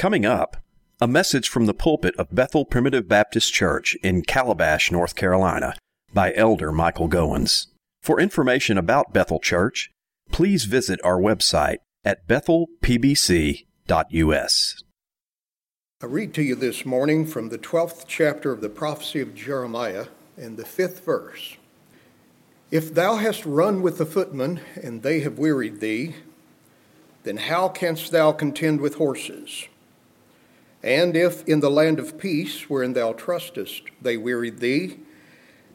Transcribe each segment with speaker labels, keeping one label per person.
Speaker 1: Coming up, a message from the pulpit of Bethel Primitive Baptist Church in Calabash, North Carolina, by Elder Michael Goins. For information about Bethel Church, please visit our website at bethelpbc.us.
Speaker 2: I read to you this morning from the 12th chapter of the prophecy of Jeremiah and the fifth verse. If thou hast run with the footmen, and they have wearied thee, then how canst thou contend with horses? And if in the land of peace, wherein thou trustest, they wearied thee,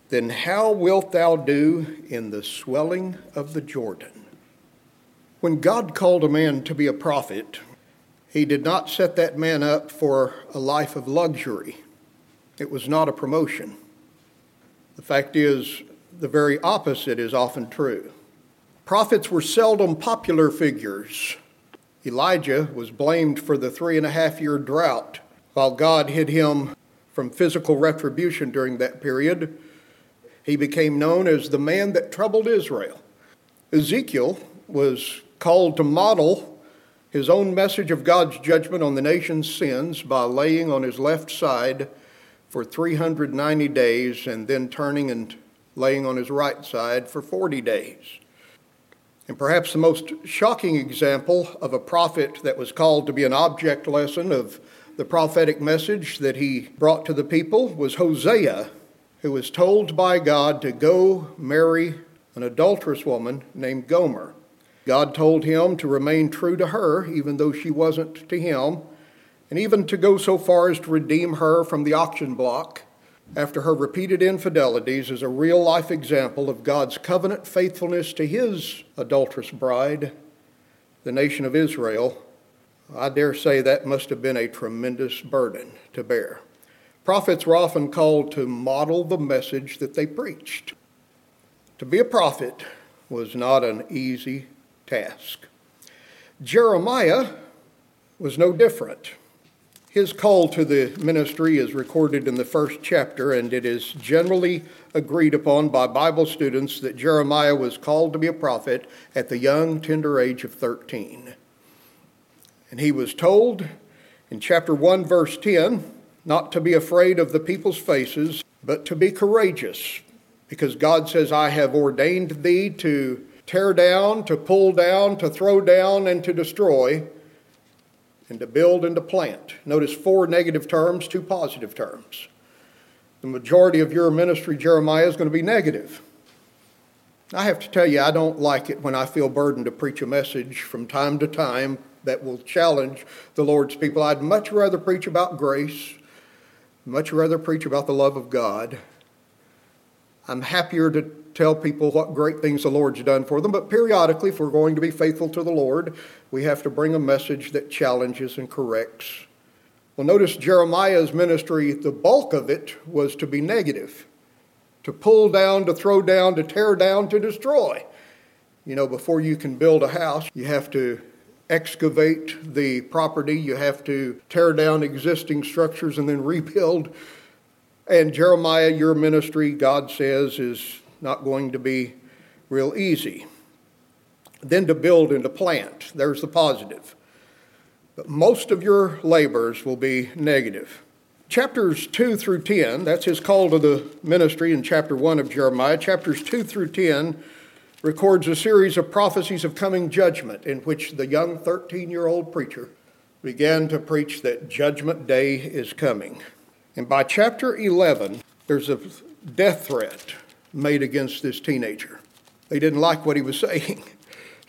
Speaker 2: then how wilt thou do in the swelling of the Jordan? When God called a man to be a prophet, he did not set that man up for a life of luxury. It was not a promotion. The fact is, the very opposite is often true. Prophets were seldom popular figures. Elijah was blamed for the three and a half year drought, while God hid him from physical retribution during that period. He became known as the man that troubled Israel. Ezekiel was called to model his own message of God's judgment on the nation's sins by laying on his left side for 390 days and then turning and laying on his right side for 40 days. And perhaps the most shocking example of a prophet that was called to be an object lesson of the prophetic message that he brought to the people was Hosea, who was told by God to go marry an adulterous woman named Gomer. God told him to remain true to her, even though she wasn't to him, and even to go so far as to redeem her from the auction block after her repeated infidelities is a real life example of God's covenant faithfulness to his adulterous bride, the nation of Israel. I dare say that must have been a tremendous burden to bear. Prophets were often called to model the message that they preached. To be a prophet was not an easy task. Jeremiah was no different. His call to the ministry is recorded in the first chapter, and it is generally agreed upon by Bible students that Jeremiah was called to be a prophet at the young, tender age of 13. And he was told in chapter 1, verse 10, not to be afraid of the people's faces, but to be courageous, because God says, I have ordained thee to tear down, to pull down, to throw down, and to destroy and to build and to plant. Notice four negative terms, two positive terms. The majority of your ministry, Jeremiah, is going to be negative. I have to tell you, I don't like it when I feel burdened to preach a message from time to time that will challenge the Lord's people. I'd much rather preach about grace, much rather preach about the love of God. I'm happier to tell people what great things the Lord's done for them, but periodically, if we're going to be faithful to the Lord, we have to bring a message that challenges and corrects. Well, notice Jeremiah's ministry, the bulk of it was to be negative to pull down, to throw down, to tear down, to destroy. You know, before you can build a house, you have to excavate the property, you have to tear down existing structures and then rebuild. And Jeremiah, your ministry, God says, is not going to be real easy. Then to build and to plant, there's the positive. But most of your labors will be negative. Chapters 2 through 10, that's his call to the ministry in chapter 1 of Jeremiah. Chapters 2 through 10 records a series of prophecies of coming judgment in which the young 13 year old preacher began to preach that judgment day is coming. And by chapter 11, there's a death threat made against this teenager. They didn't like what he was saying.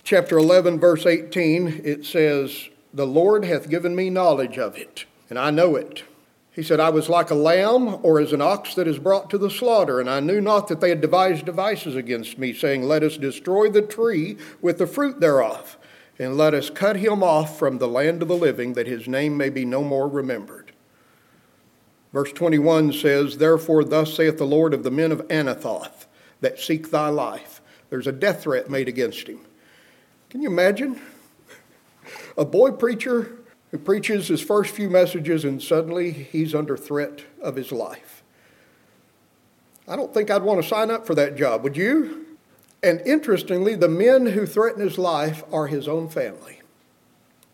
Speaker 2: Chapter 11, verse 18, it says, The Lord hath given me knowledge of it, and I know it. He said, I was like a lamb or as an ox that is brought to the slaughter, and I knew not that they had devised devices against me, saying, Let us destroy the tree with the fruit thereof, and let us cut him off from the land of the living, that his name may be no more remembered. Verse 21 says, Therefore, thus saith the Lord of the men of Anathoth that seek thy life. There's a death threat made against him. Can you imagine? A boy preacher who preaches his first few messages and suddenly he's under threat of his life. I don't think I'd want to sign up for that job, would you? And interestingly, the men who threaten his life are his own family.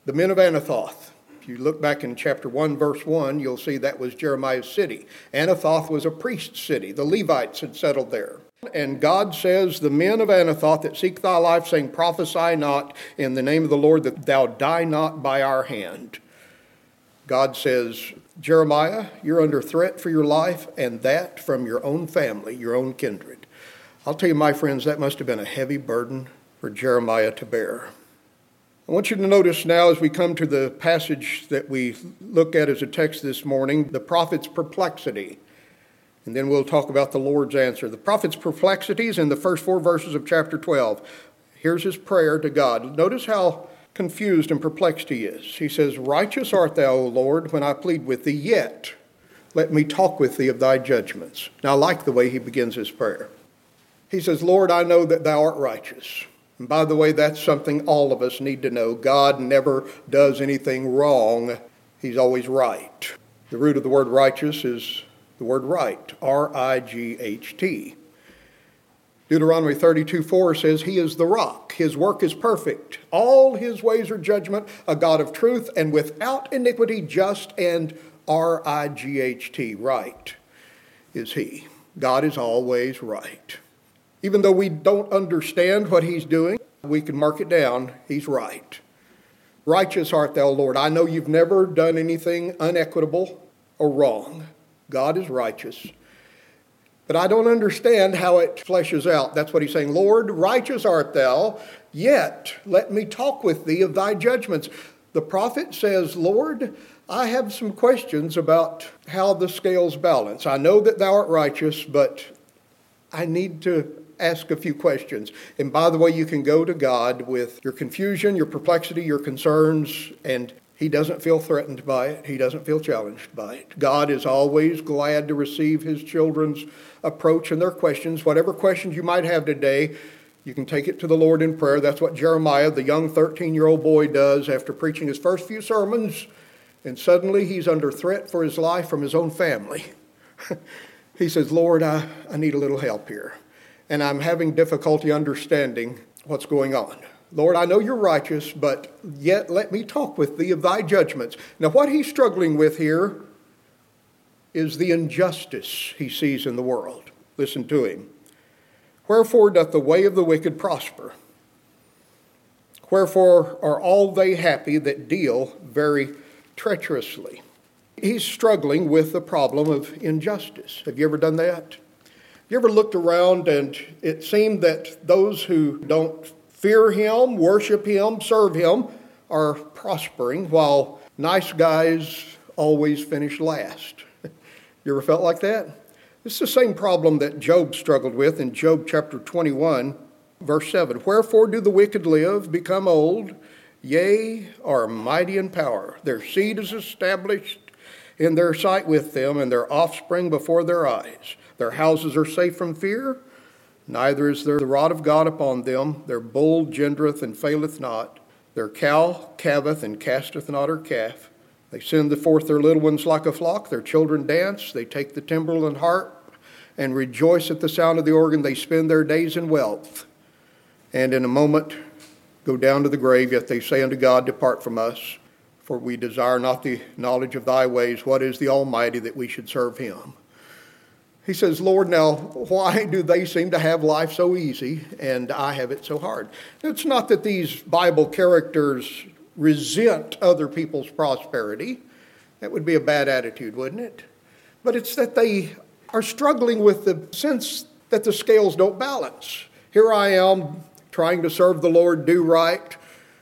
Speaker 2: The men of Anathoth. If you look back in chapter 1, verse 1, you'll see that was Jeremiah's city. Anathoth was a priest's city. The Levites had settled there. And God says, The men of Anathoth that seek thy life, saying, Prophesy not in the name of the Lord, that thou die not by our hand. God says, Jeremiah, you're under threat for your life, and that from your own family, your own kindred. I'll tell you, my friends, that must have been a heavy burden for Jeremiah to bear. I want you to notice now, as we come to the passage that we look at as a text this morning, the prophet's perplexity. And then we'll talk about the Lord's answer. The prophet's perplexities in the first four verses of chapter 12. Here's his prayer to God. Notice how confused and perplexed he is. He says, Righteous art thou, O Lord, when I plead with thee, yet let me talk with thee of thy judgments. Now, I like the way he begins his prayer. He says, Lord, I know that thou art righteous. And by the way, that's something all of us need to know. God never does anything wrong, He's always right. The root of the word righteous is the word right, R I G H T. Deuteronomy 32 4 says, He is the rock. His work is perfect. All his ways are judgment, a God of truth, and without iniquity, just and R I G H T, right is He. God is always right. Even though we don't understand what he's doing, we can mark it down. He's right. Righteous art thou, Lord. I know you've never done anything unequitable or wrong. God is righteous. But I don't understand how it fleshes out. That's what he's saying. Lord, righteous art thou, yet let me talk with thee of thy judgments. The prophet says, Lord, I have some questions about how the scales balance. I know that thou art righteous, but I need to ask a few questions. And by the way, you can go to God with your confusion, your perplexity, your concerns, and He doesn't feel threatened by it. He doesn't feel challenged by it. God is always glad to receive His children's approach and their questions. Whatever questions you might have today, you can take it to the Lord in prayer. That's what Jeremiah, the young 13 year old boy, does after preaching his first few sermons. And suddenly he's under threat for his life from his own family. he says, Lord, I, I need a little help here and I'm having difficulty understanding what's going on. Lord, I know you're righteous, but yet let me talk with thee of thy judgments. Now, what he's struggling with here is the injustice he sees in the world. Listen to him. Wherefore doth the way of the wicked prosper? Wherefore are all they happy that deal very treacherously? He's struggling with the problem of injustice. Have you ever done that? You ever looked around and it seemed that those who don't fear Him, worship Him, serve Him are prospering, while nice guys always finish last? you ever felt like that? It's the same problem that Job struggled with in Job chapter 21, verse 7. Wherefore do the wicked live, become old, yea, are mighty in power? Their seed is established in their sight with them, and their offspring before their eyes. Their houses are safe from fear, neither is there the rod of God upon them. Their bull gendereth and faileth not. Their cow calveth and casteth not her calf. They send forth their little ones like a flock. Their children dance. They take the timbrel and harp and rejoice at the sound of the organ. They spend their days in wealth. And in a moment go down to the grave, yet they say unto God, Depart from us, for we desire not the knowledge of thy ways. What is the Almighty that we should serve him? He says, Lord, now, why do they seem to have life so easy and I have it so hard? It's not that these Bible characters resent other people's prosperity. That would be a bad attitude, wouldn't it? But it's that they are struggling with the sense that the scales don't balance. Here I am trying to serve the Lord, do right,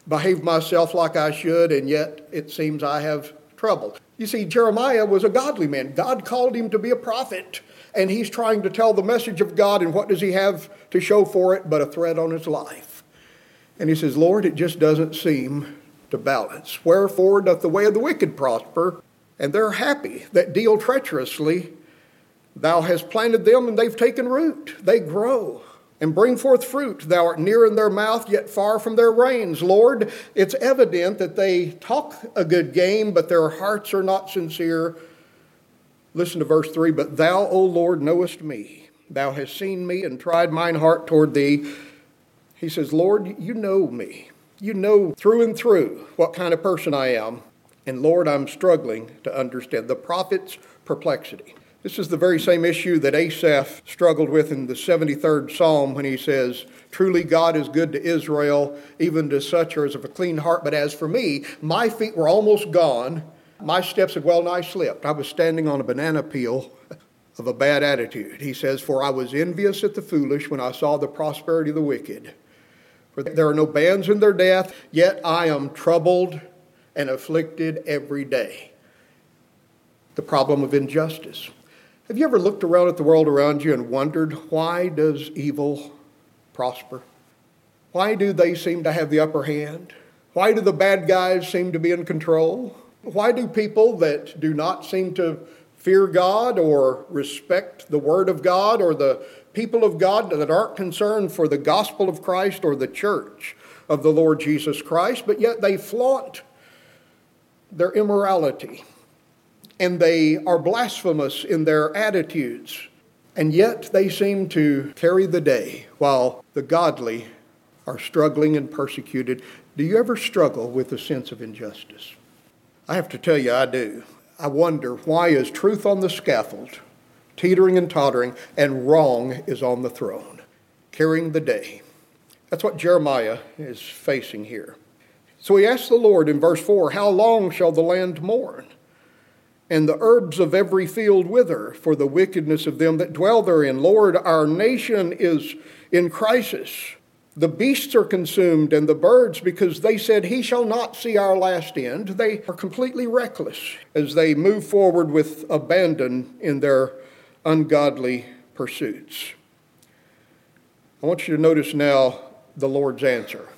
Speaker 2: behave myself like I should, and yet it seems I have trouble. You see, Jeremiah was a godly man. God called him to be a prophet and he's trying to tell the message of God, and what does he have to show for it but a threat on his life? And he says, Lord, it just doesn't seem to balance. Wherefore doth the way of the wicked prosper, and they're happy that deal treacherously. Thou hast planted them, and they've taken root. They grow and bring forth fruit. Thou art near in their mouth, yet far from their reins. Lord, it's evident that they talk a good game, but their hearts are not sincere Listen to verse 3 But thou, O Lord, knowest me. Thou hast seen me and tried mine heart toward thee. He says, Lord, you know me. You know through and through what kind of person I am. And Lord, I'm struggling to understand the prophet's perplexity. This is the very same issue that Asaph struggled with in the 73rd Psalm when he says, Truly God is good to Israel, even to such as of a clean heart. But as for me, my feet were almost gone. My steps had well nigh slipped. I was standing on a banana peel of a bad attitude. He says, For I was envious at the foolish when I saw the prosperity of the wicked. For there are no bands in their death, yet I am troubled and afflicted every day. The problem of injustice. Have you ever looked around at the world around you and wondered why does evil prosper? Why do they seem to have the upper hand? Why do the bad guys seem to be in control? Why do people that do not seem to fear God or respect the Word of God or the people of God that aren't concerned for the gospel of Christ or the church of the Lord Jesus Christ, but yet they flaunt their immorality and they are blasphemous in their attitudes, and yet they seem to carry the day while the godly are struggling and persecuted. Do you ever struggle with a sense of injustice? I have to tell you, I do. I wonder why is truth on the scaffold, teetering and tottering, and wrong is on the throne, carrying the day. That's what Jeremiah is facing here. So he asks the Lord in verse 4 How long shall the land mourn? and the herbs of every field wither for the wickedness of them that dwell therein. Lord, our nation is in crisis. The beasts are consumed and the birds because they said, He shall not see our last end. They are completely reckless as they move forward with abandon in their ungodly pursuits. I want you to notice now the Lord's answer.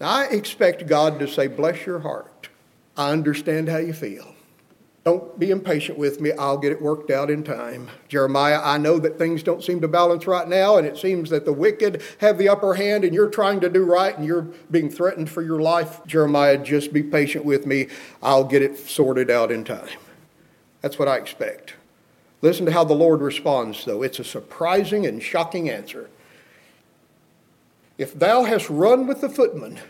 Speaker 2: Now, I expect God to say, Bless your heart. I understand how you feel. Don't be impatient with me. I'll get it worked out in time. Jeremiah, I know that things don't seem to balance right now, and it seems that the wicked have the upper hand, and you're trying to do right, and you're being threatened for your life. Jeremiah, just be patient with me. I'll get it sorted out in time. That's what I expect. Listen to how the Lord responds, though. It's a surprising and shocking answer. If thou hast run with the footmen,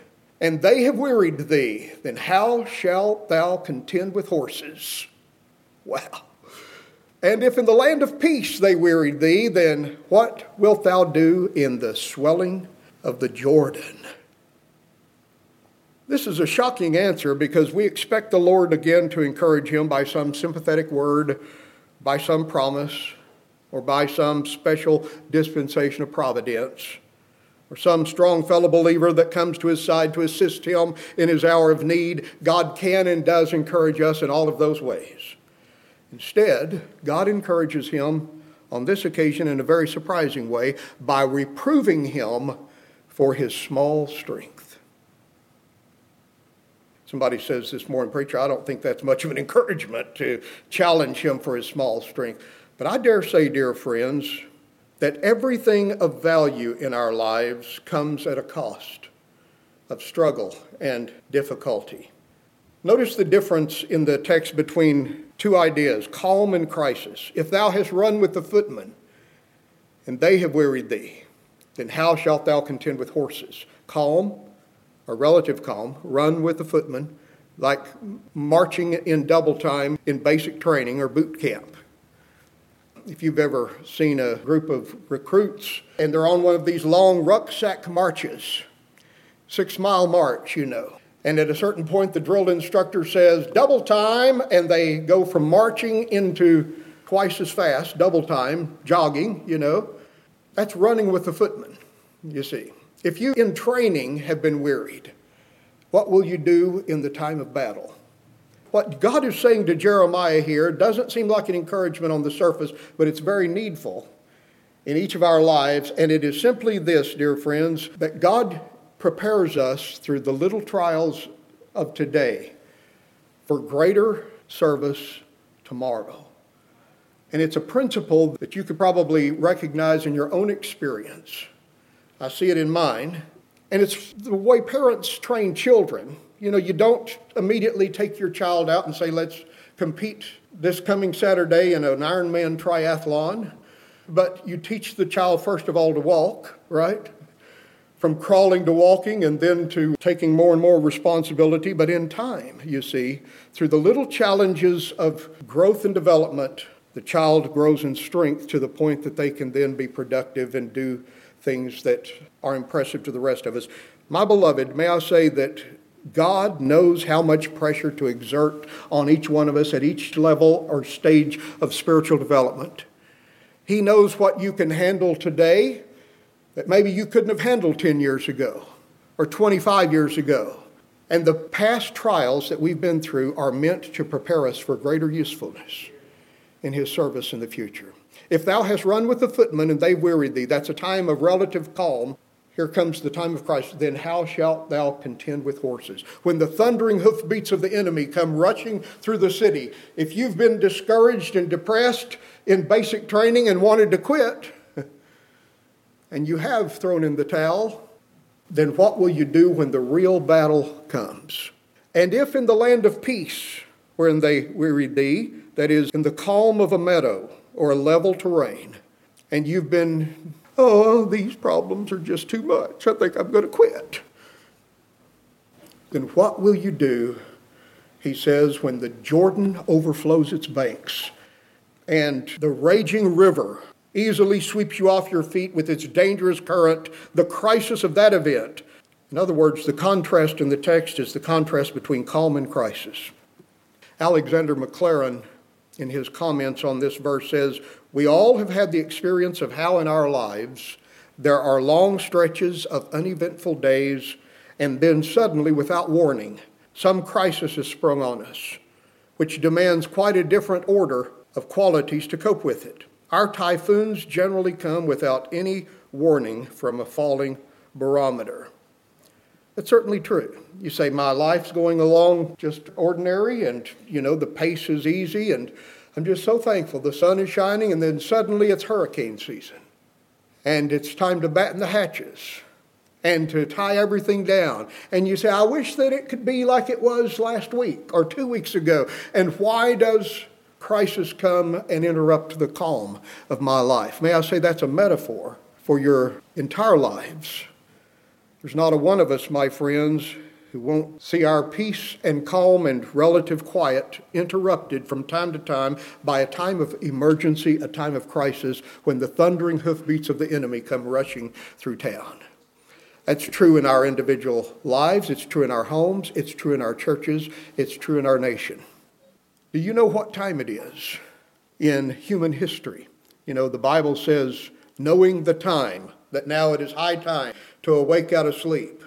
Speaker 2: and they have wearied thee, then how shalt thou contend with horses? Wow. And if in the land of peace they wearied thee, then what wilt thou do in the swelling of the Jordan? This is a shocking answer because we expect the Lord again to encourage him by some sympathetic word, by some promise, or by some special dispensation of providence or some strong fellow believer that comes to his side to assist him in his hour of need. God can and does encourage us in all of those ways. Instead, God encourages him on this occasion in a very surprising way by reproving him for his small strength. Somebody says this morning, Preacher, I don't think that's much of an encouragement to challenge him for his small strength. But I dare say, dear friends, that everything of value in our lives comes at a cost of struggle and difficulty. Notice the difference in the text between two ideas calm and crisis. If thou hast run with the footmen, and they have wearied thee, then how shalt thou contend with horses? Calm, or relative calm, run with the footmen, like marching in double time in basic training or boot camp if you've ever seen a group of recruits and they're on one of these long rucksack marches, six mile march, you know. And at a certain point, the drill instructor says, double time, and they go from marching into twice as fast, double time, jogging, you know. That's running with the footman, you see. If you in training have been wearied, what will you do in the time of battle? What God is saying to Jeremiah here doesn't seem like an encouragement on the surface, but it's very needful in each of our lives. And it is simply this, dear friends, that God prepares us through the little trials of today for greater service tomorrow. And it's a principle that you could probably recognize in your own experience. I see it in mine. And it's the way parents train children you know, you don't immediately take your child out and say, let's compete this coming Saturday in an Ironman triathlon. But you teach the child, first of all, to walk, right? from crawling to walking and then to taking more and more responsibility. But in time, you see, through the little challenges of growth and development, the child grows in strength to the point that they can then be productive and do things that are impressive to the rest of us. My beloved, may I say that God knows how much pressure to exert on each one of us at each level or stage of spiritual development. He knows what you can handle today that maybe you couldn't have handled 10 years ago or 25 years ago. And the past trials that we've been through are meant to prepare us for greater usefulness in His service in the future. If thou hast run with the footmen and they wearied thee, that's a time of relative calm. Here comes the time of Christ. Then how shalt thou contend with horses? When the thundering hoofbeats of the enemy come rushing through the city, if you've been discouraged and depressed in basic training and wanted to quit, and you have thrown in the towel, then what will you do when the real battle comes? And if in the land of peace, wherein they wearied thee, that is, in the calm of a meadow or a level terrain, and you've been, oh, these problems are just too much, I think I'm going to quit. Then what will you do, he says, when the Jordan overflows its banks and the raging river easily sweeps you off your feet with its dangerous current, the crisis of that event. In other words, the contrast in the text is the contrast between calm and crisis. Alexander Maclaren, in his comments on this verse, says, We all have had the experience of how in our lives there are long stretches of uneventful days, and then suddenly, without warning, some crisis is sprung on us, which demands quite a different order of qualities to cope with it. Our typhoons generally come without any warning from a falling barometer. That's certainly true. You say, My life's going along just ordinary, and you know, the pace is easy, and I'm just so thankful. The sun is shining, and then suddenly it's hurricane season. And it's time to batten the hatches and to tie everything down. And you say, I wish that it could be like it was last week or two weeks ago. And why does crisis come and interrupt the calm of my life. May I say that's a metaphor for your entire lives. There's not a one of us, my friends, who won't see our peace and calm and relative quiet interrupted from time to time by a time of emergency, a time of crisis, when the thundering hoofbeats of the enemy come rushing through town. That's true in our individual lives, it's true in our homes, it's true in our churches, it's true in our nation. Do you know what time it is in human history? You know, the Bible says, knowing the time, that now it is high time to awake out of sleep.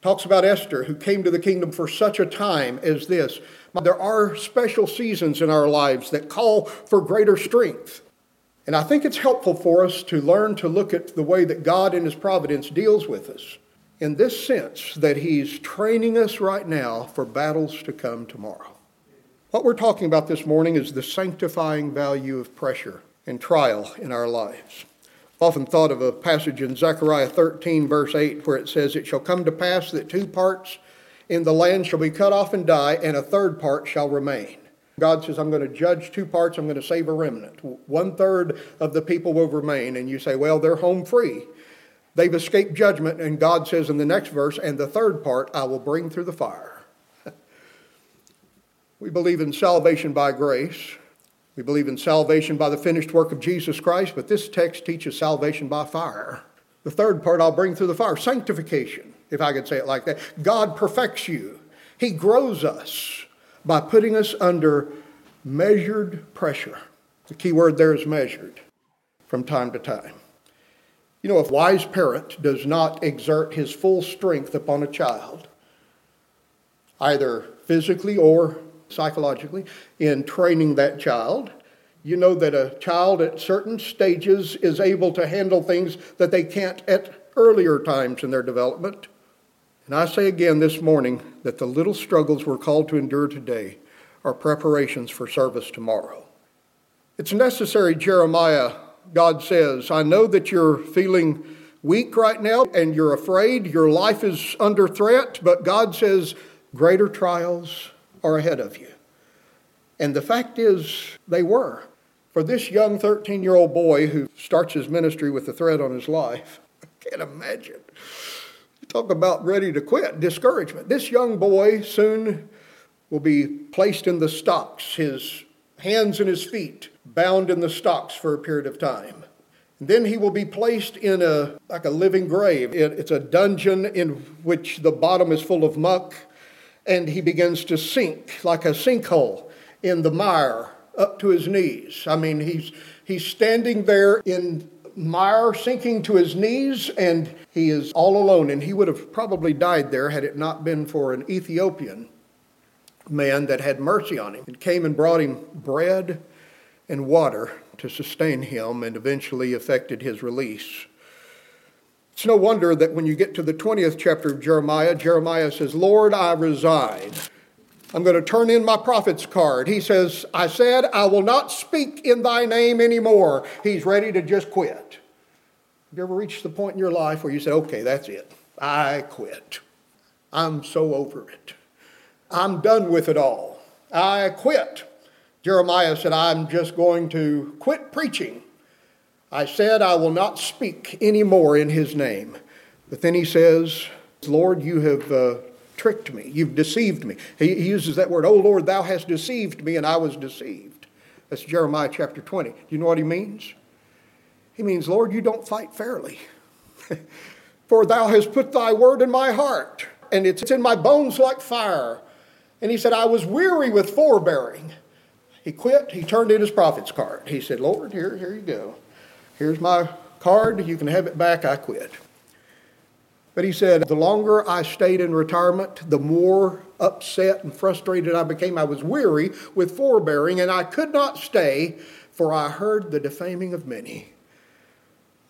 Speaker 2: Talks about Esther, who came to the kingdom for such a time as this. There are special seasons in our lives that call for greater strength. And I think it's helpful for us to learn to look at the way that God in His providence deals with us in this sense that He's training us right now for battles to come tomorrow. What we're talking about this morning is the sanctifying value of pressure and trial in our lives. Often thought of a passage in Zechariah 13, verse 8, where it says, It shall come to pass that two parts in the land shall be cut off and die, and a third part shall remain. God says, I'm going to judge two parts, I'm going to save a remnant. One third of the people will remain. And you say, Well, they're home free. They've escaped judgment. And God says in the next verse, And the third part I will bring through the fire. We believe in salvation by grace. We believe in salvation by the finished work of Jesus Christ, but this text teaches salvation by fire. The third part I'll bring through the fire sanctification, if I could say it like that. God perfects you, He grows us by putting us under measured pressure. The key word there is measured from time to time. You know, if a wise parent does not exert his full strength upon a child, either physically or psychologically in training that child. You know that a child at certain stages is able to handle things that they can't at earlier times in their development. And I say again this morning that the little struggles we're called to endure today are preparations for service tomorrow. It's necessary, Jeremiah, God says, I know that you're feeling weak right now and you're afraid, your life is under threat, but God says, greater trials are ahead of you. And the fact is, they were. For this young 13 year old boy who starts his ministry with a threat on his life, I Can't imagine. Talk about ready to quit, discouragement. This young boy soon will be placed in the stocks, his hands and his feet bound in the stocks for a period of time. And then he will be placed in a like a living grave. It, it's a dungeon in which the bottom is full of muck, and he begins to sink like a sinkhole in the mire up to his knees. I mean, he's he's standing there in mire sinking to his knees, and he is all alone. And he would have probably died there had it not been for an Ethiopian man that had mercy on him and came and brought him bread and water to sustain him and eventually effected his release. It's no wonder that when you get to the 20th chapter of Jeremiah, Jeremiah says, Lord, I resign. I'm going to turn in my prophet's card. He says, I said, I will not speak in thy name anymore. He's ready to just quit. Have you ever reached the point in your life where you say, okay, that's it. I quit. I'm so over it. I'm done with it all. I quit. Jeremiah said, I'm just going to quit preaching. I said, I will not speak anymore in his name. But then he says, Lord, you have uh, tricked me. You've deceived me. He, he uses that word, Oh Lord, thou hast deceived me, and I was deceived. That's Jeremiah chapter 20. Do you know what he means? He means, Lord, you don't fight fairly. For thou hast put thy word in my heart, and it's in my bones like fire. And he said, I was weary with forbearing. He quit. He turned in his prophet's card. He said, Lord, here, here you go. Here's my card. You can have it back. I quit. But he said, the longer I stayed in retirement, the more upset and frustrated I became. I was weary with forbearing, and I could not stay, for I heard the defaming of many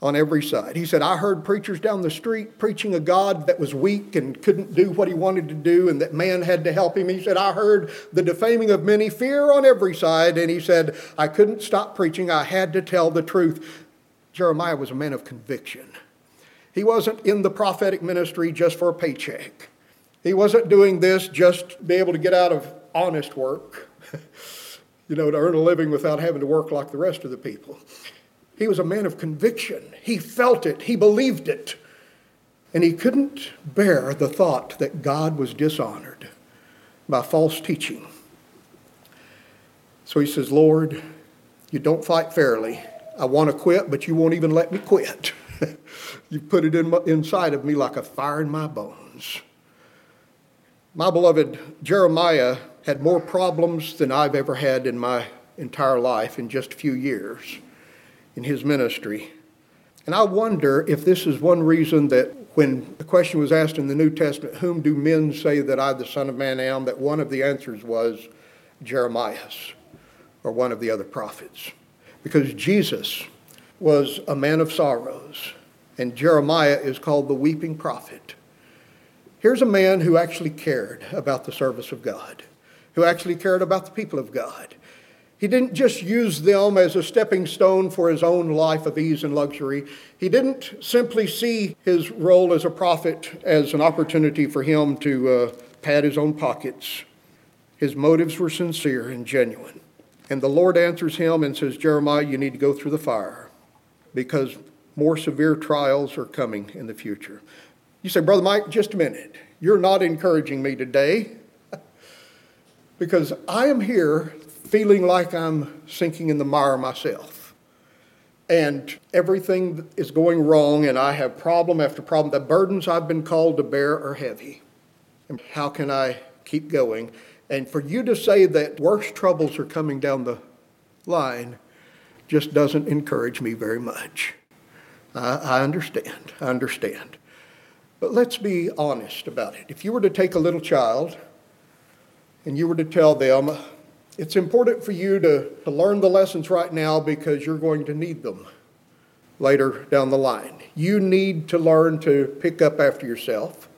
Speaker 2: on every side. He said, I heard preachers down the street preaching a God that was weak and couldn't do what he wanted to do and that man had to help him. He said, I heard the defaming of many, fear on every side. And he said, I couldn't stop preaching. I had to tell the truth. Jeremiah was a man of conviction. He wasn't in the prophetic ministry just for a paycheck. He wasn't doing this just to be able to get out of honest work, you know, to earn a living without having to work like the rest of the people. He was a man of conviction. He felt it, he believed it. And he couldn't bear the thought that God was dishonored by false teaching. So he says, Lord, you don't fight fairly. I want to quit, but you won't even let me quit. you put it in my, inside of me like a fire in my bones. My beloved Jeremiah had more problems than I've ever had in my entire life in just a few years in his ministry. And I wonder if this is one reason that when the question was asked in the New Testament, Whom do men say that I, the Son of Man, am? that one of the answers was Jeremias or one of the other prophets. Because Jesus was a man of sorrows, and Jeremiah is called the weeping prophet. Here's a man who actually cared about the service of God, who actually cared about the people of God. He didn't just use them as a stepping stone for his own life of ease and luxury. He didn't simply see his role as a prophet as an opportunity for him to uh, pad his own pockets. His motives were sincere and genuine. And the Lord answers him and says, Jeremiah, you need to go through the fire because more severe trials are coming in the future. You say, Brother Mike, just a minute. You're not encouraging me today because I am here feeling like I'm sinking in the mire myself. And everything is going wrong, and I have problem after problem. The burdens I've been called to bear are heavy. And how can I keep going? And for you to say that worse troubles are coming down the line just doesn't encourage me very much. I, I understand. I understand. But let's be honest about it. If you were to take a little child and you were to tell them, it's important for you to, to learn the lessons right now because you're going to need them later down the line. You need to learn to pick up after yourself.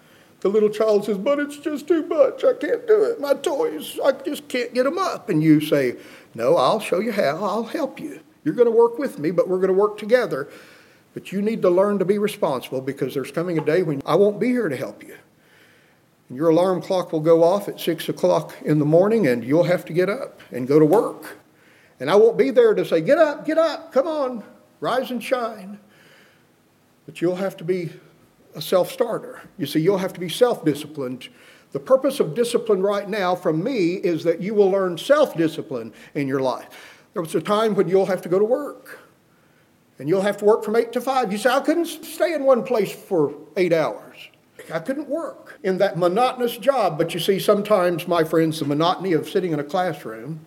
Speaker 2: The little child says, But it's just too much. I can't do it. My toys, I just can't get them up. And you say, No, I'll show you how. I'll help you. You're going to work with me, but we're going to work together. But you need to learn to be responsible because there's coming a day when I won't be here to help you. And your alarm clock will go off at 6 o'clock in the morning and you'll have to get up and go to work. And I won't be there to say, Get up, get up, come on, rise and shine. But you'll have to be a self starter. You see, you'll have to be self disciplined. The purpose of discipline right now from me is that you will learn self discipline in your life. There was a time when you'll have to go to work and you'll have to work from 8 to 5. You say, I couldn't stay in one place for eight hours. I couldn't work in that monotonous job. But you see, sometimes, my friends, the monotony of sitting in a classroom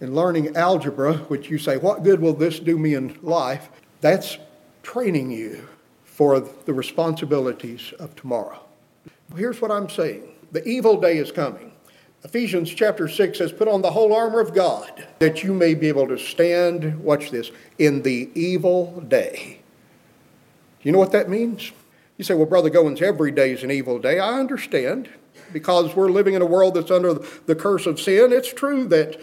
Speaker 2: and learning algebra, which you say, what good will this do me in life? That's training you for the responsibilities of tomorrow. Here's what I'm saying the evil day is coming. Ephesians chapter 6 says, Put on the whole armor of God, that you may be able to stand, watch this, in the evil day. Do you know what that means? You say, Well, Brother Goins, every day is an evil day. I understand, because we're living in a world that's under the curse of sin. It's true that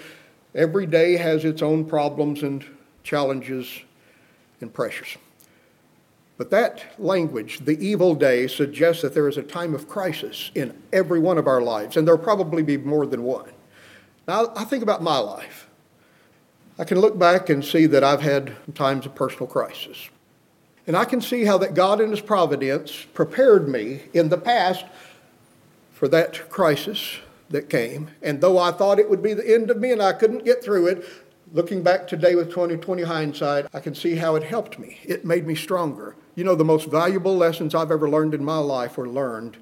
Speaker 2: every day has its own problems and challenges and pressures. But that language, the evil day, suggests that there is a time of crisis in every one of our lives, and there'll probably be more than one. Now, I think about my life. I can look back and see that I've had times of personal crisis. And I can see how that God in His providence prepared me in the past for that crisis that came. And though I thought it would be the end of me and I couldn't get through it, looking back today with 2020 hindsight, I can see how it helped me. It made me stronger. You know, the most valuable lessons I've ever learned in my life were learned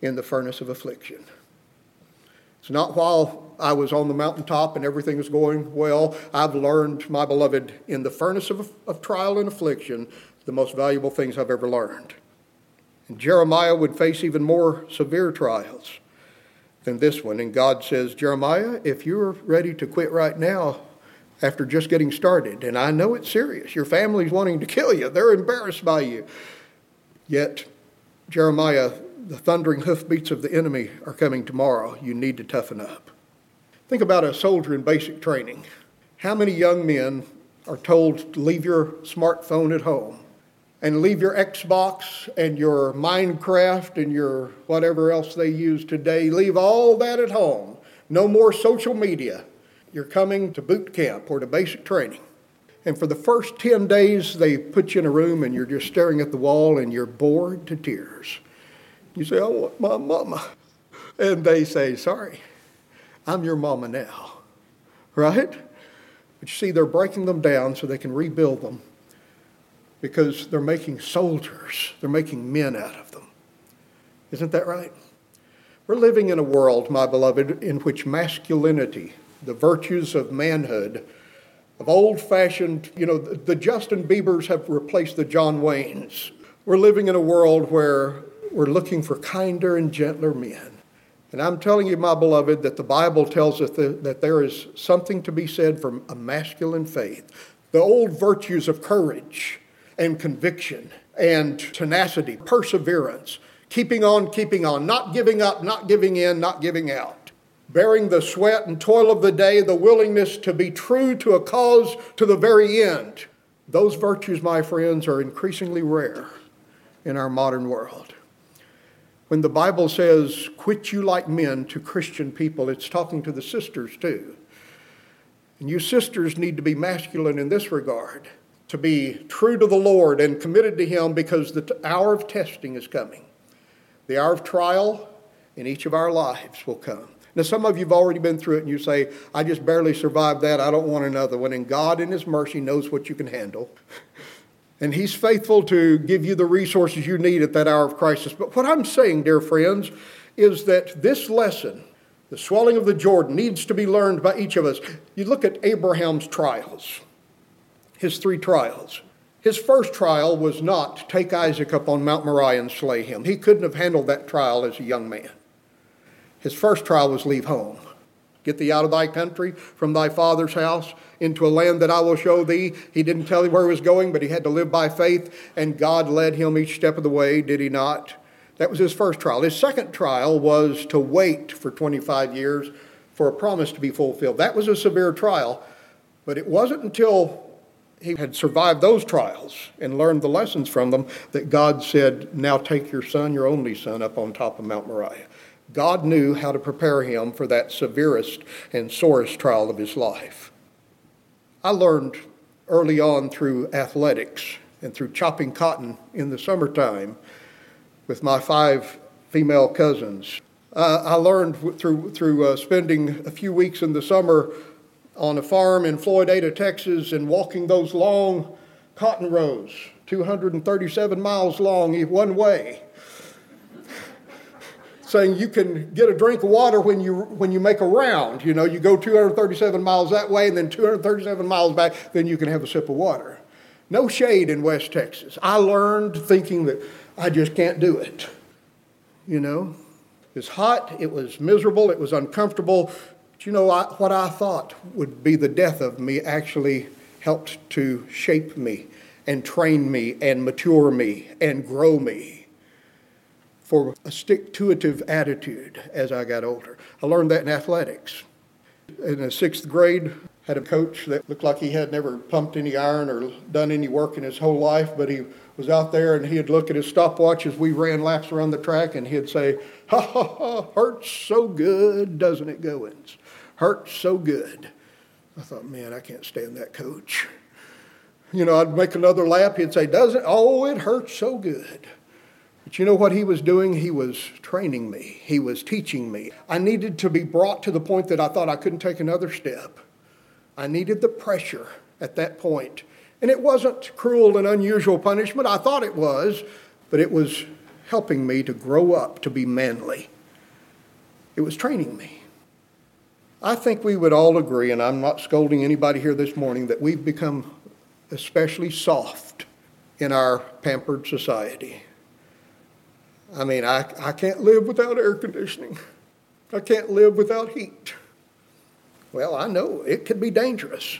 Speaker 2: in the furnace of affliction. It's not while I was on the mountaintop and everything was going well. I've learned, my beloved, in the furnace of, of trial and affliction, the most valuable things I've ever learned. And Jeremiah would face even more severe trials than this one. And God says, Jeremiah, if you're ready to quit right now, after just getting started. And I know it's serious. Your family's wanting to kill you, they're embarrassed by you. Yet, Jeremiah, the thundering hoofbeats of the enemy are coming tomorrow. You need to toughen up. Think about a soldier in basic training. How many young men are told to leave your smartphone at home and leave your Xbox and your Minecraft and your whatever else they use today? Leave all that at home. No more social media you're coming to boot camp or to basic training. And for the first 10 days, they put you in a room and you're just staring at the wall and you're bored to tears. You say, oh, I want my mama. And they say, Sorry, I'm your mama now. Right? But you see, they're breaking them down so they can rebuild them because they're making soldiers, they're making men out of them. Isn't that right? We're living in a world, my beloved, in which masculinity the virtues of manhood, of old fashioned, you know, the Justin Biebers have replaced the John Waynes. We're living in a world where we're looking for kinder and gentler men. And I'm telling you, my beloved, that the Bible tells us that, that there is something to be said for a masculine faith. The old virtues of courage and conviction and tenacity, perseverance, keeping on, keeping on, not giving up, not giving in, not giving out bearing the sweat and toil of the day, the willingness to be true to a cause to the very end. Those virtues, my friends, are increasingly rare in our modern world. When the Bible says, quit you like men to Christian people, it's talking to the sisters too. And you sisters need to be masculine in this regard, to be true to the Lord and committed to Him because the hour of testing is coming. The hour of trial in each of our lives will come. Now, some of you have already been through it and you say, I just barely survived that. I don't want another one. And God, in His mercy, knows what you can handle. And He's faithful to give you the resources you need at that hour of crisis. But what I'm saying, dear friends, is that this lesson, the swelling of the Jordan, needs to be learned by each of us. You look at Abraham's trials, his three trials. His first trial was not to take Isaac up on Mount Moriah and slay him. He couldn't have handled that trial as a young man. His first trial was leave home. Get thee out of thy country, from thy father's house, into a land that I will show thee. He didn't tell him where he was going, but he had to live by faith, and God led him each step of the way, did he not? That was his first trial. His second trial was to wait for 25 years for a promise to be fulfilled. That was a severe trial, but it wasn't until he had survived those trials and learned the lessons from them that God said, Now take your son, your only son, up on top of Mount Moriah. God knew how to prepare him for that severest and sorest trial of his life. I learned early on through athletics and through chopping cotton in the summertime with my five female cousins. Uh, I learned through, through uh, spending a few weeks in the summer on a farm in Floydada, Texas, and walking those long cotton rows, 237 miles long one way saying you can get a drink of water when you, when you make a round. You know, you go 237 miles that way and then 237 miles back, then you can have a sip of water. No shade in West Texas. I learned thinking that I just can't do it. You know, it's hot, it was miserable, it was uncomfortable. But you know, I, what I thought would be the death of me actually helped to shape me and train me and mature me and grow me for a stick to itiveness attitude as I got older. I learned that in athletics. In the sixth grade, had a coach that looked like he had never pumped any iron or done any work in his whole life, but he was out there and he'd look at his stopwatch as we ran laps around the track and he'd say, Ha ha ha, hurts so good, doesn't it, Goins? Hurts so good. I thought, man, I can't stand that coach. You know, I'd make another lap, he'd say, Doesn't, Oh, it hurts so good. But you know what he was doing? He was training me, he was teaching me. I needed to be brought to the point that I thought I couldn't take another step. I needed the pressure at that point. And it wasn't cruel and unusual punishment. I thought it was, but it was helping me to grow up to be manly. It was training me. I think we would all agree, and I'm not scolding anybody here this morning, that we've become especially soft in our pampered society. I mean, I, I can't live without air conditioning. I can't live without heat. Well, I know it could be dangerous.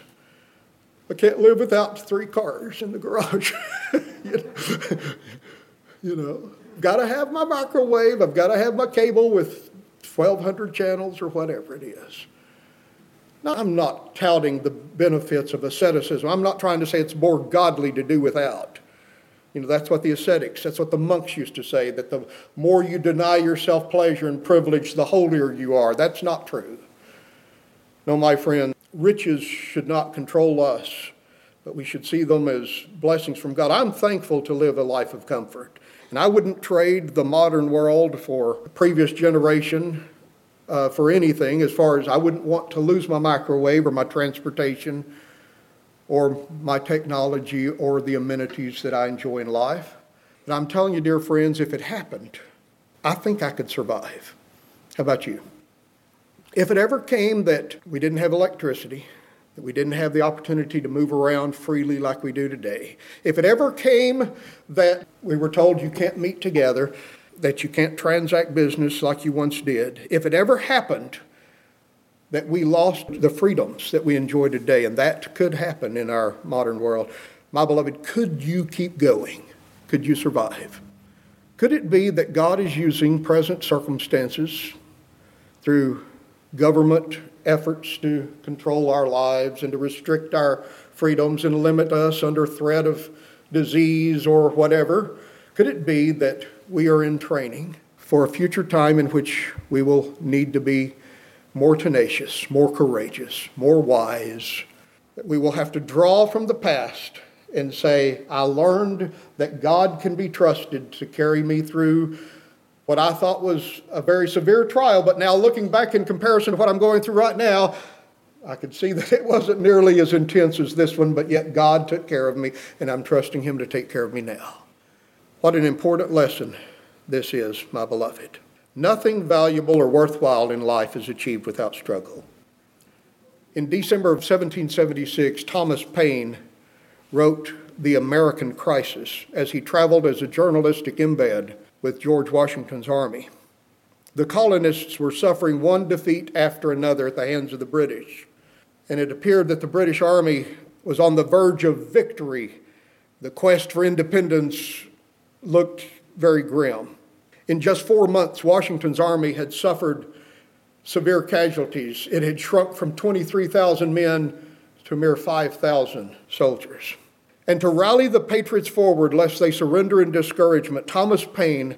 Speaker 2: I can't live without three cars in the garage. you know, you know got to have my microwave. I've got to have my cable with 1,200 channels or whatever it is. Now, I'm not touting the benefits of asceticism. I'm not trying to say it's more godly to do without. You know, that's what the ascetics, that's what the monks used to say, that the more you deny yourself pleasure and privilege, the holier you are. That's not true. No, my friend, riches should not control us, but we should see them as blessings from God. I'm thankful to live a life of comfort. And I wouldn't trade the modern world for a previous generation uh, for anything, as far as I wouldn't want to lose my microwave or my transportation or my technology or the amenities that I enjoy in life. And I'm telling you, dear friends, if it happened, I think I could survive. How about you? If it ever came that we didn't have electricity, that we didn't have the opportunity to move around freely like we do today, if it ever came that we were told you can't meet together, that you can't transact business like you once did, if it ever happened that we lost the freedoms that we enjoy today, and that could happen in our modern world. My beloved, could you keep going? Could you survive? Could it be that God is using present circumstances through government efforts to control our lives and to restrict our freedoms and limit us under threat of disease or whatever? Could it be that we are in training for a future time in which we will need to be more tenacious, more courageous, more wise, that we will have to draw from the past and say, I learned that God can be trusted to carry me through what I thought was a very severe trial, but now looking back in comparison to what I'm going through right now, I could see that it wasn't nearly as intense as this one, but yet God took care of me, and I'm trusting Him to take care of me now. What an important lesson this is, my beloved. Nothing valuable or worthwhile in life is achieved without struggle. In December of 1776, Thomas Paine wrote The American Crisis as he traveled as a journalistic embed with George Washington's army. The colonists were suffering one defeat after another at the hands of the British, and it appeared that the British army was on the verge of victory. The quest for independence looked very grim. In just four months, Washington's army had suffered severe casualties. It had shrunk from 23,000 men to mere 5,000 soldiers. And to rally the patriots forward lest they surrender in discouragement, Thomas Paine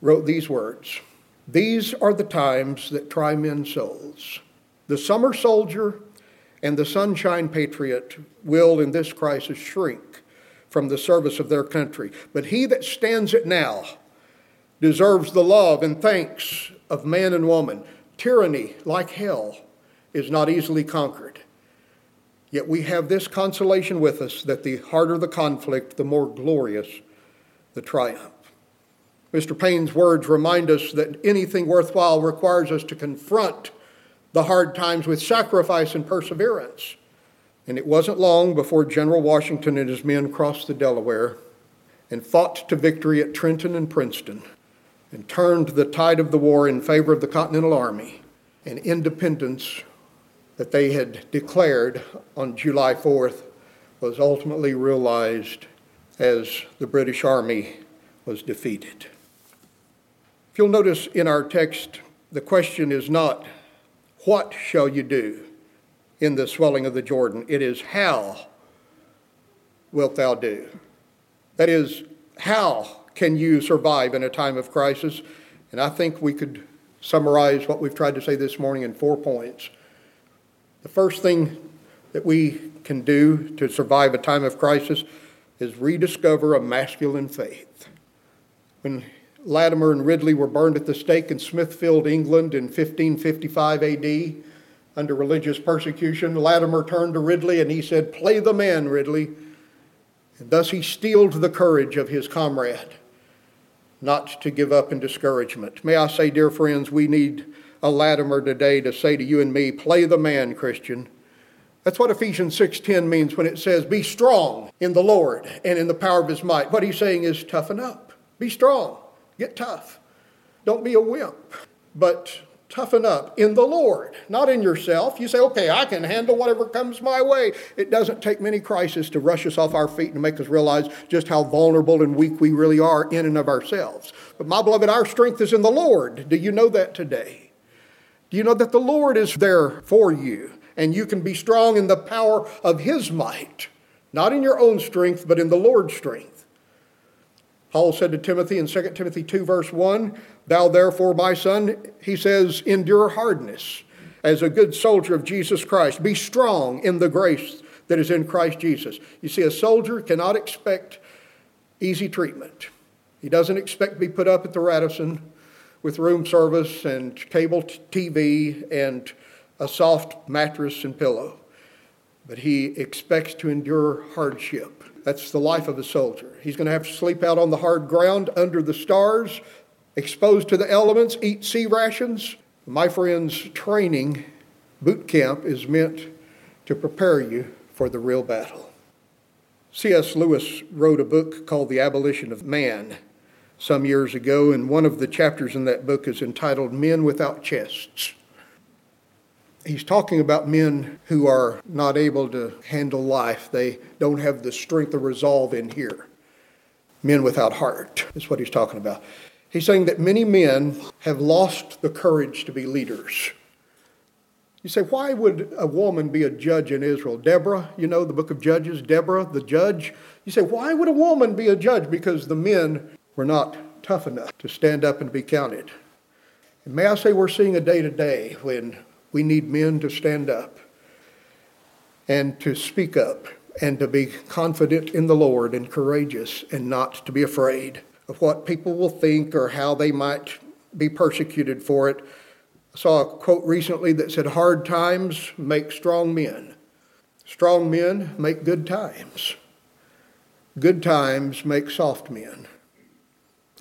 Speaker 2: wrote these words These are the times that try men's souls. The summer soldier and the sunshine patriot will, in this crisis, shrink from the service of their country. But he that stands it now deserves the love and thanks of man and woman. Tyranny, like hell, is not easily conquered. Yet we have this consolation with us that the harder the conflict, the more glorious the triumph. Mr. Paine's words remind us that anything worthwhile requires us to confront the hard times with sacrifice and perseverance. And it wasn't long before General Washington and his men crossed the Delaware and fought to victory at Trenton and Princeton and turned the tide of the war in favor of the Continental Army and independence that they had declared on July 4th was ultimately realized as the British Army was defeated. If you'll notice in our text, the question is not, What shall you do in the swelling of the Jordan? It is, How wilt thou do? That is, how can you survive in a time of crisis? And I think we could summarize what we've tried to say this morning in four points. The first thing that we can do to survive a time of crisis is rediscover a masculine faith. When Latimer and Ridley were burned at the stake in Smithfield, England in 1555 AD under religious persecution, Latimer turned to Ridley and he said, Play the man, Ridley. And thus he steeled the courage of his comrade not to give up in discouragement. May I say, dear friends, we need a Latimer today to say to you and me, play the man, Christian. That's what Ephesians 6:10 means when it says, "Be strong in the Lord and in the power of his might." What he's saying is toughen up. Be strong. Get tough. Don't be a wimp, but toughen up in the Lord, not in yourself. You say, okay, I can handle whatever comes my way. It doesn't take many crises to rush us off our feet and make us realize just how vulnerable and weak we really are in and of ourselves. But my beloved, our strength is in the Lord. Do you know that today? Do you know that the Lord is there for you and you can be strong in the power of His might, not in your own strength, but in the Lord's strength? Paul said to Timothy in 2 Timothy 2, verse 1, Thou therefore, my son, he says, endure hardness as a good soldier of Jesus Christ. Be strong in the grace that is in Christ Jesus. You see, a soldier cannot expect easy treatment. He doesn't expect to be put up at the Radisson with room service and cable TV and a soft mattress and pillow. But he expects to endure hardship. That's the life of a soldier. He's going to have to sleep out on the hard ground under the stars, exposed to the elements, eat C rations. My friends, training, boot camp, is meant to prepare you for the real battle. C.S. Lewis wrote a book called The Abolition of Man some years ago, and one of the chapters in that book is entitled Men Without Chests. He's talking about men who are not able to handle life. They don't have the strength of resolve in here. Men without heart is what he's talking about. He's saying that many men have lost the courage to be leaders. You say, why would a woman be a judge in Israel? Deborah, you know, the book of Judges, Deborah, the judge. You say, why would a woman be a judge? Because the men were not tough enough to stand up and be counted. And may I say, we're seeing a day to day when we need men to stand up and to speak up and to be confident in the Lord and courageous and not to be afraid of what people will think or how they might be persecuted for it. I saw a quote recently that said, Hard times make strong men. Strong men make good times. Good times make soft men.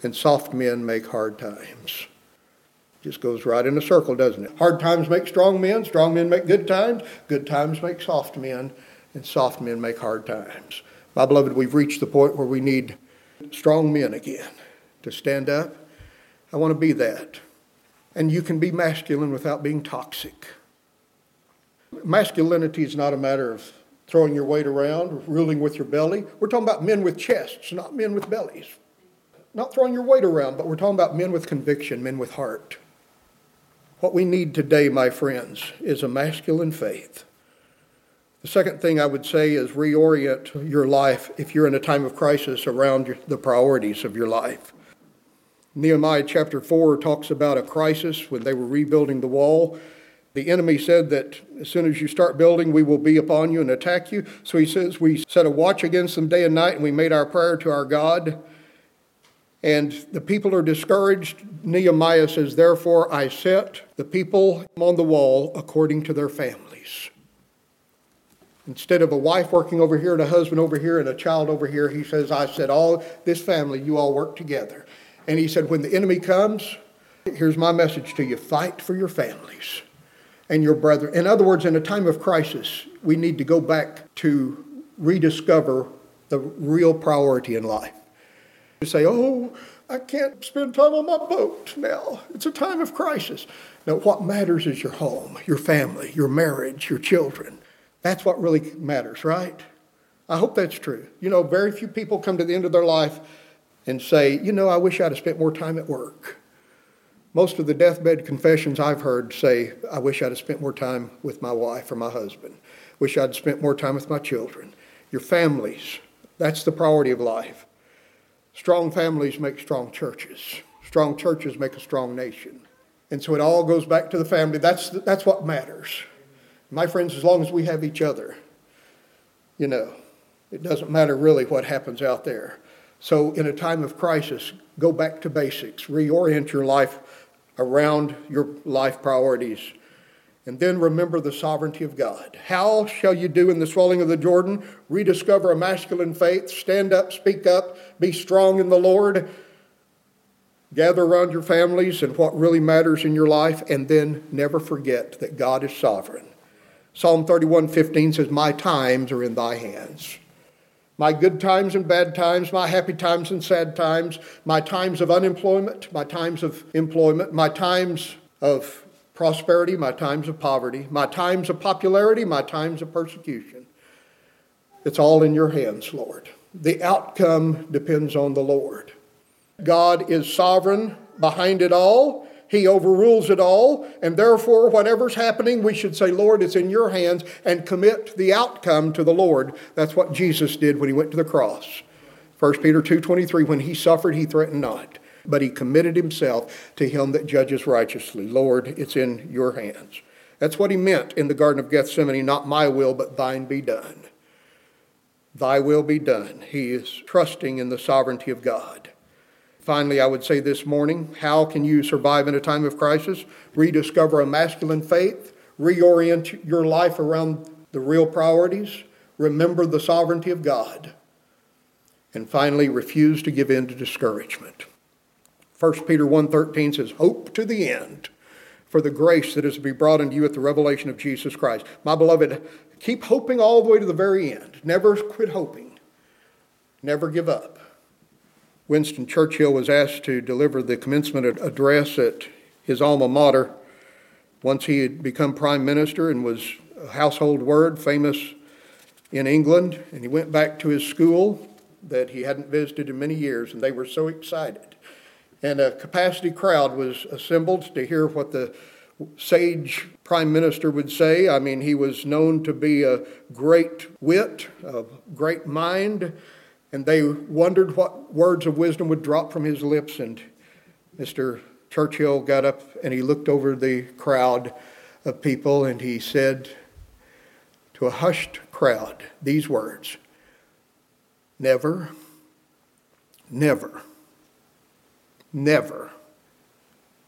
Speaker 2: And soft men make hard times. Just goes right in a circle, doesn't it? Hard times make strong men, strong men make good times, good times make soft men, and soft men make hard times. My beloved, we've reached the point where we need strong men again to stand up. I want to be that. And you can be masculine without being toxic. Masculinity is not a matter of throwing your weight around, ruling with your belly. We're talking about men with chests, not men with bellies. Not throwing your weight around, but we're talking about men with conviction, men with heart. What we need today, my friends, is a masculine faith. The second thing I would say is reorient your life if you're in a time of crisis around the priorities of your life. Nehemiah chapter 4 talks about a crisis when they were rebuilding the wall. The enemy said that as soon as you start building, we will be upon you and attack you. So he says, We set a watch against them day and night, and we made our prayer to our God. And the people are discouraged. Nehemiah says, Therefore, I set the people on the wall according to their families. Instead of a wife working over here and a husband over here and a child over here, he says, I said, All this family, you all work together. And he said, When the enemy comes, here's my message to you fight for your families and your brethren. In other words, in a time of crisis, we need to go back to rediscover the real priority in life. You say, oh, I can't spend time on my boat now. It's a time of crisis. Now, what matters is your home, your family, your marriage, your children. That's what really matters, right? I hope that's true. You know, very few people come to the end of their life and say, you know, I wish I'd have spent more time at work. Most of the deathbed confessions I've heard say, I wish I'd have spent more time with my wife or my husband. Wish I'd spent more time with my children. Your families, that's the priority of life. Strong families make strong churches. Strong churches make a strong nation. And so it all goes back to the family. That's, that's what matters. My friends, as long as we have each other, you know, it doesn't matter really what happens out there. So, in a time of crisis, go back to basics, reorient your life around your life priorities. And then remember the sovereignty of God. How shall you do in the swelling of the Jordan? Rediscover a masculine faith, stand up, speak up, be strong in the Lord, gather around your families and what really matters in your life, and then never forget that God is sovereign. Psalm 31 15 says, My times are in thy hands my good times and bad times, my happy times and sad times, my times of unemployment, my times of employment, my times of prosperity, my times of poverty, my times of popularity, my times of persecution. It's all in your hands, Lord. The outcome depends on the Lord. God is sovereign behind it all, he overrules it all, and therefore, whatever's happening, we should say, Lord, it's in your hands, and commit the outcome to the Lord. That's what Jesus did when he went to the cross. 1 Peter 2.23, when he suffered, he threatened not, but he committed himself to him that judges righteously. Lord, it's in your hands. That's what he meant in the Garden of Gethsemane, not my will, but thine be done. Thy will be done. He is trusting in the sovereignty of God. Finally, I would say this morning how can you survive in a time of crisis? Rediscover a masculine faith, reorient your life around the real priorities, remember the sovereignty of God, and finally, refuse to give in to discouragement. 1 Peter 1:13 says, "Hope to the end for the grace that is to be brought unto you at the revelation of Jesus Christ." My beloved, keep hoping all the way to the very end. Never quit hoping. Never give up. Winston Churchill was asked to deliver the commencement address at his alma mater once he had become prime minister and was a household word, famous in England. And he went back to his school that he hadn't visited in many years, and they were so excited. And a capacity crowd was assembled to hear what the sage prime minister would say. I mean, he was known to be a great wit, a great mind and they wondered what words of wisdom would drop from his lips. And Mr. Churchill got up and he looked over the crowd of people and he said to a hushed crowd these words Never, never, never,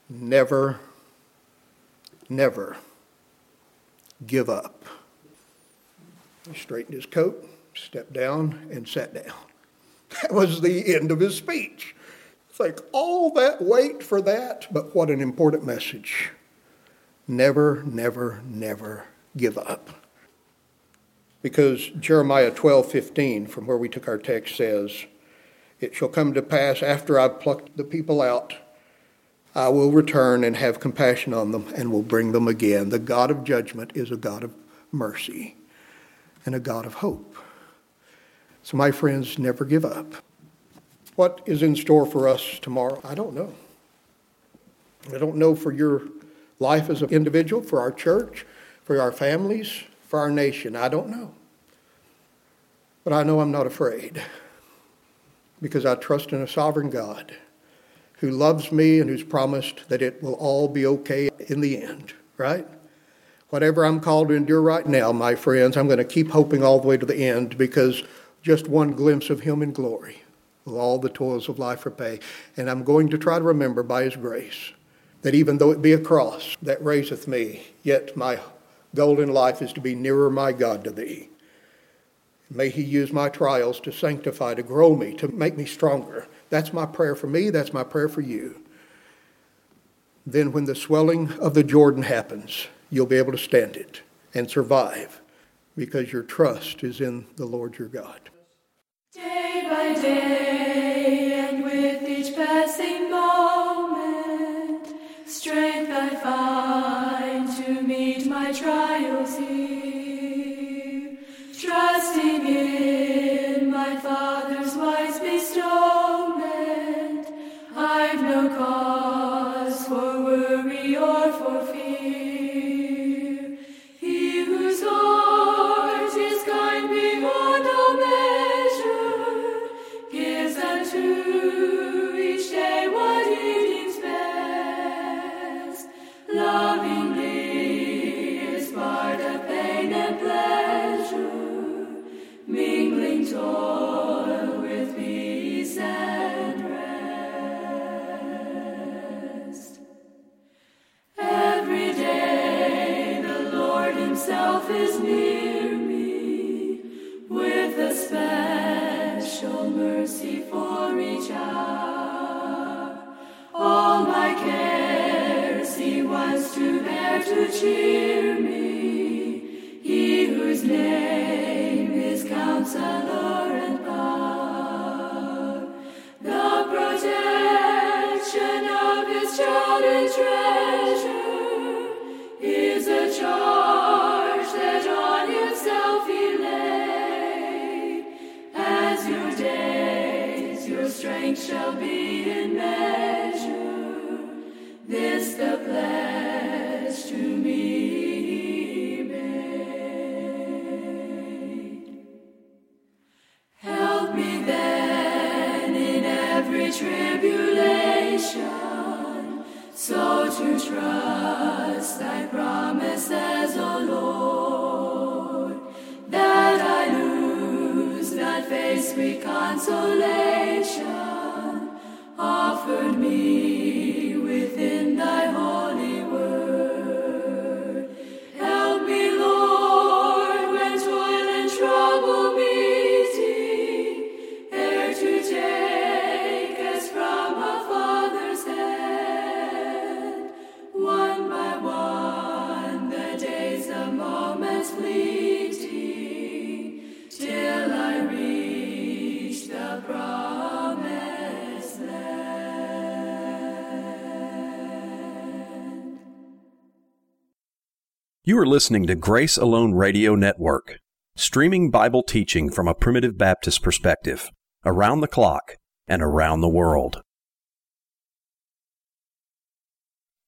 Speaker 2: never, never give up. He straightened his coat, stepped down, and sat down. That was the end of his speech. It's like all that wait for that, but what an important message. Never, never, never give up. Because Jeremiah 12 15, from where we took our text, says, It shall come to pass after I've plucked the people out, I will return and have compassion on them and will bring them again. The God of judgment is a God of mercy and a God of hope. So, my friends, never give up. What is in store for us tomorrow? I don't know. I don't know for your life as an individual, for our church, for our families, for our nation. I don't know. But I know I'm not afraid because I trust in a sovereign God who loves me and who's promised that it will all be okay in the end, right? Whatever I'm called to endure right now, my friends, I'm going to keep hoping all the way to the end because just one glimpse of Him in glory will all the toils of life repay. And I'm going to try to remember by His grace that even though it be a cross that raiseth me, yet my goal in life is to be nearer my God to Thee. May He use my trials to sanctify, to grow me, to make me stronger. That's my prayer for me. That's my prayer for you. Then, when the swelling of the Jordan happens, you'll be able to stand it and survive because your trust is in the Lord your God.
Speaker 3: Day by day, strength shall be in measure.
Speaker 1: Are listening to Grace Alone Radio Network, streaming Bible teaching from a primitive Baptist perspective, around the clock and around the world.